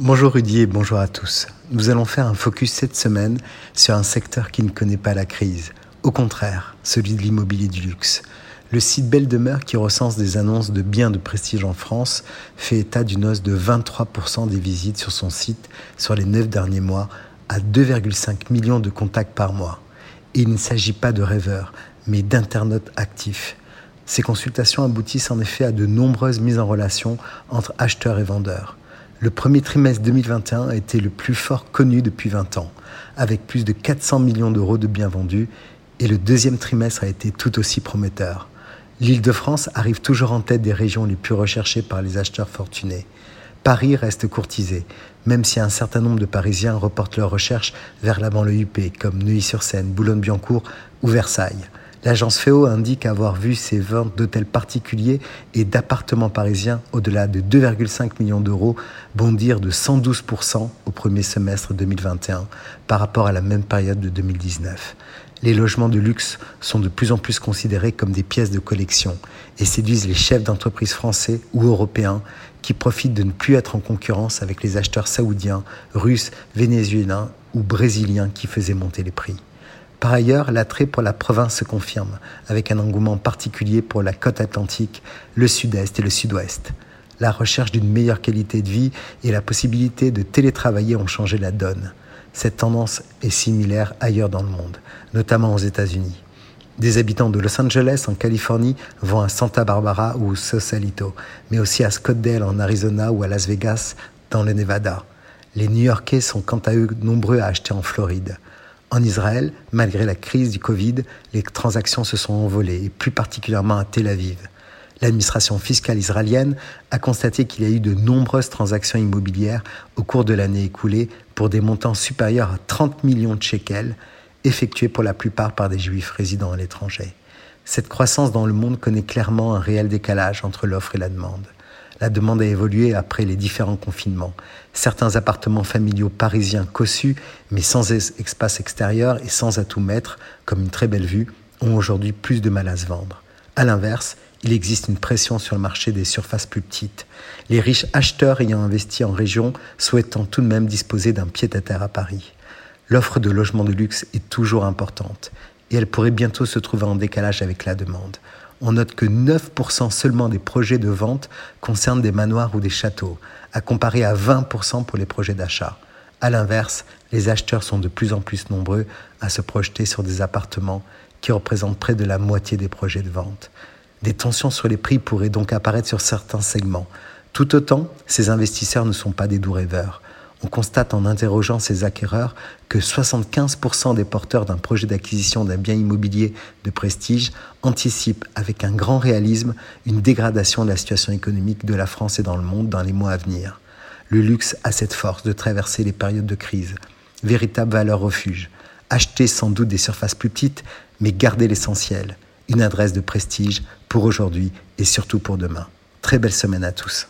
Bonjour Rudy et bonjour à tous. Nous allons faire un focus cette semaine sur un secteur qui ne connaît pas la crise. Au contraire, celui de l'immobilier du luxe. Le site Belle Demeure, qui recense des annonces de biens de prestige en France, fait état d'une hausse de 23% des visites sur son site sur les 9 derniers mois à 2,5 millions de contacts par mois. Et il ne s'agit pas de rêveurs, mais d'internautes actifs. Ces consultations aboutissent en effet à de nombreuses mises en relation entre acheteurs et vendeurs. Le premier trimestre 2021 a été le plus fort connu depuis 20 ans, avec plus de 400 millions d'euros de biens vendus, et le deuxième trimestre a été tout aussi prometteur. L'île de France arrive toujours en tête des régions les plus recherchées par les acheteurs fortunés. Paris reste courtisé, même si un certain nombre de Parisiens reportent leurs recherches vers la banlieue UP, comme Neuilly-sur-Seine, Boulogne-Billancourt ou Versailles. L'agence FEO indique avoir vu ses ventes d'hôtels particuliers et d'appartements parisiens au-delà de 2,5 millions d'euros bondir de 112% au premier semestre 2021 par rapport à la même période de 2019. Les logements de luxe sont de plus en plus considérés comme des pièces de collection et séduisent les chefs d'entreprise français ou européens qui profitent de ne plus être en concurrence avec les acheteurs saoudiens, russes, vénézuéliens ou brésiliens qui faisaient monter les prix. Par ailleurs, l'attrait pour la province se confirme, avec un engouement particulier pour la côte atlantique, le sud-est et le sud-ouest. La recherche d'une meilleure qualité de vie et la possibilité de télétravailler ont changé la donne. Cette tendance est similaire ailleurs dans le monde, notamment aux États-Unis. Des habitants de Los Angeles en Californie vont à Santa Barbara ou Sausalito, mais aussi à Scottsdale en Arizona ou à Las Vegas dans le Nevada. Les New-Yorkais sont quant à eux nombreux à acheter en Floride. En Israël, malgré la crise du Covid, les transactions se sont envolées, et plus particulièrement à Tel Aviv. L'administration fiscale israélienne a constaté qu'il y a eu de nombreuses transactions immobilières au cours de l'année écoulée pour des montants supérieurs à 30 millions de shekels, effectués pour la plupart par des juifs résidant à l'étranger. Cette croissance dans le monde connaît clairement un réel décalage entre l'offre et la demande. La demande a évolué après les différents confinements. Certains appartements familiaux parisiens cossus, mais sans espace extérieur et sans atout maître, comme une très belle vue, ont aujourd'hui plus de mal à se vendre. À l'inverse, il existe une pression sur le marché des surfaces plus petites. Les riches acheteurs ayant investi en région souhaitant tout de même disposer d'un pied-à-terre à Paris. L'offre de logements de luxe est toujours importante et elle pourrait bientôt se trouver en décalage avec la demande on note que 9% seulement des projets de vente concernent des manoirs ou des châteaux, à comparer à 20% pour les projets d'achat. À l'inverse, les acheteurs sont de plus en plus nombreux à se projeter sur des appartements qui représentent près de la moitié des projets de vente. Des tensions sur les prix pourraient donc apparaître sur certains segments. Tout autant, ces investisseurs ne sont pas des doux rêveurs on constate en interrogeant ces acquéreurs que 75% des porteurs d'un projet d'acquisition d'un bien immobilier de prestige anticipent avec un grand réalisme une dégradation de la situation économique de la France et dans le monde dans les mois à venir. Le luxe a cette force de traverser les périodes de crise, véritable valeur refuge. Acheter sans doute des surfaces plus petites, mais garder l'essentiel, une adresse de prestige pour aujourd'hui et surtout pour demain. Très belle semaine à tous.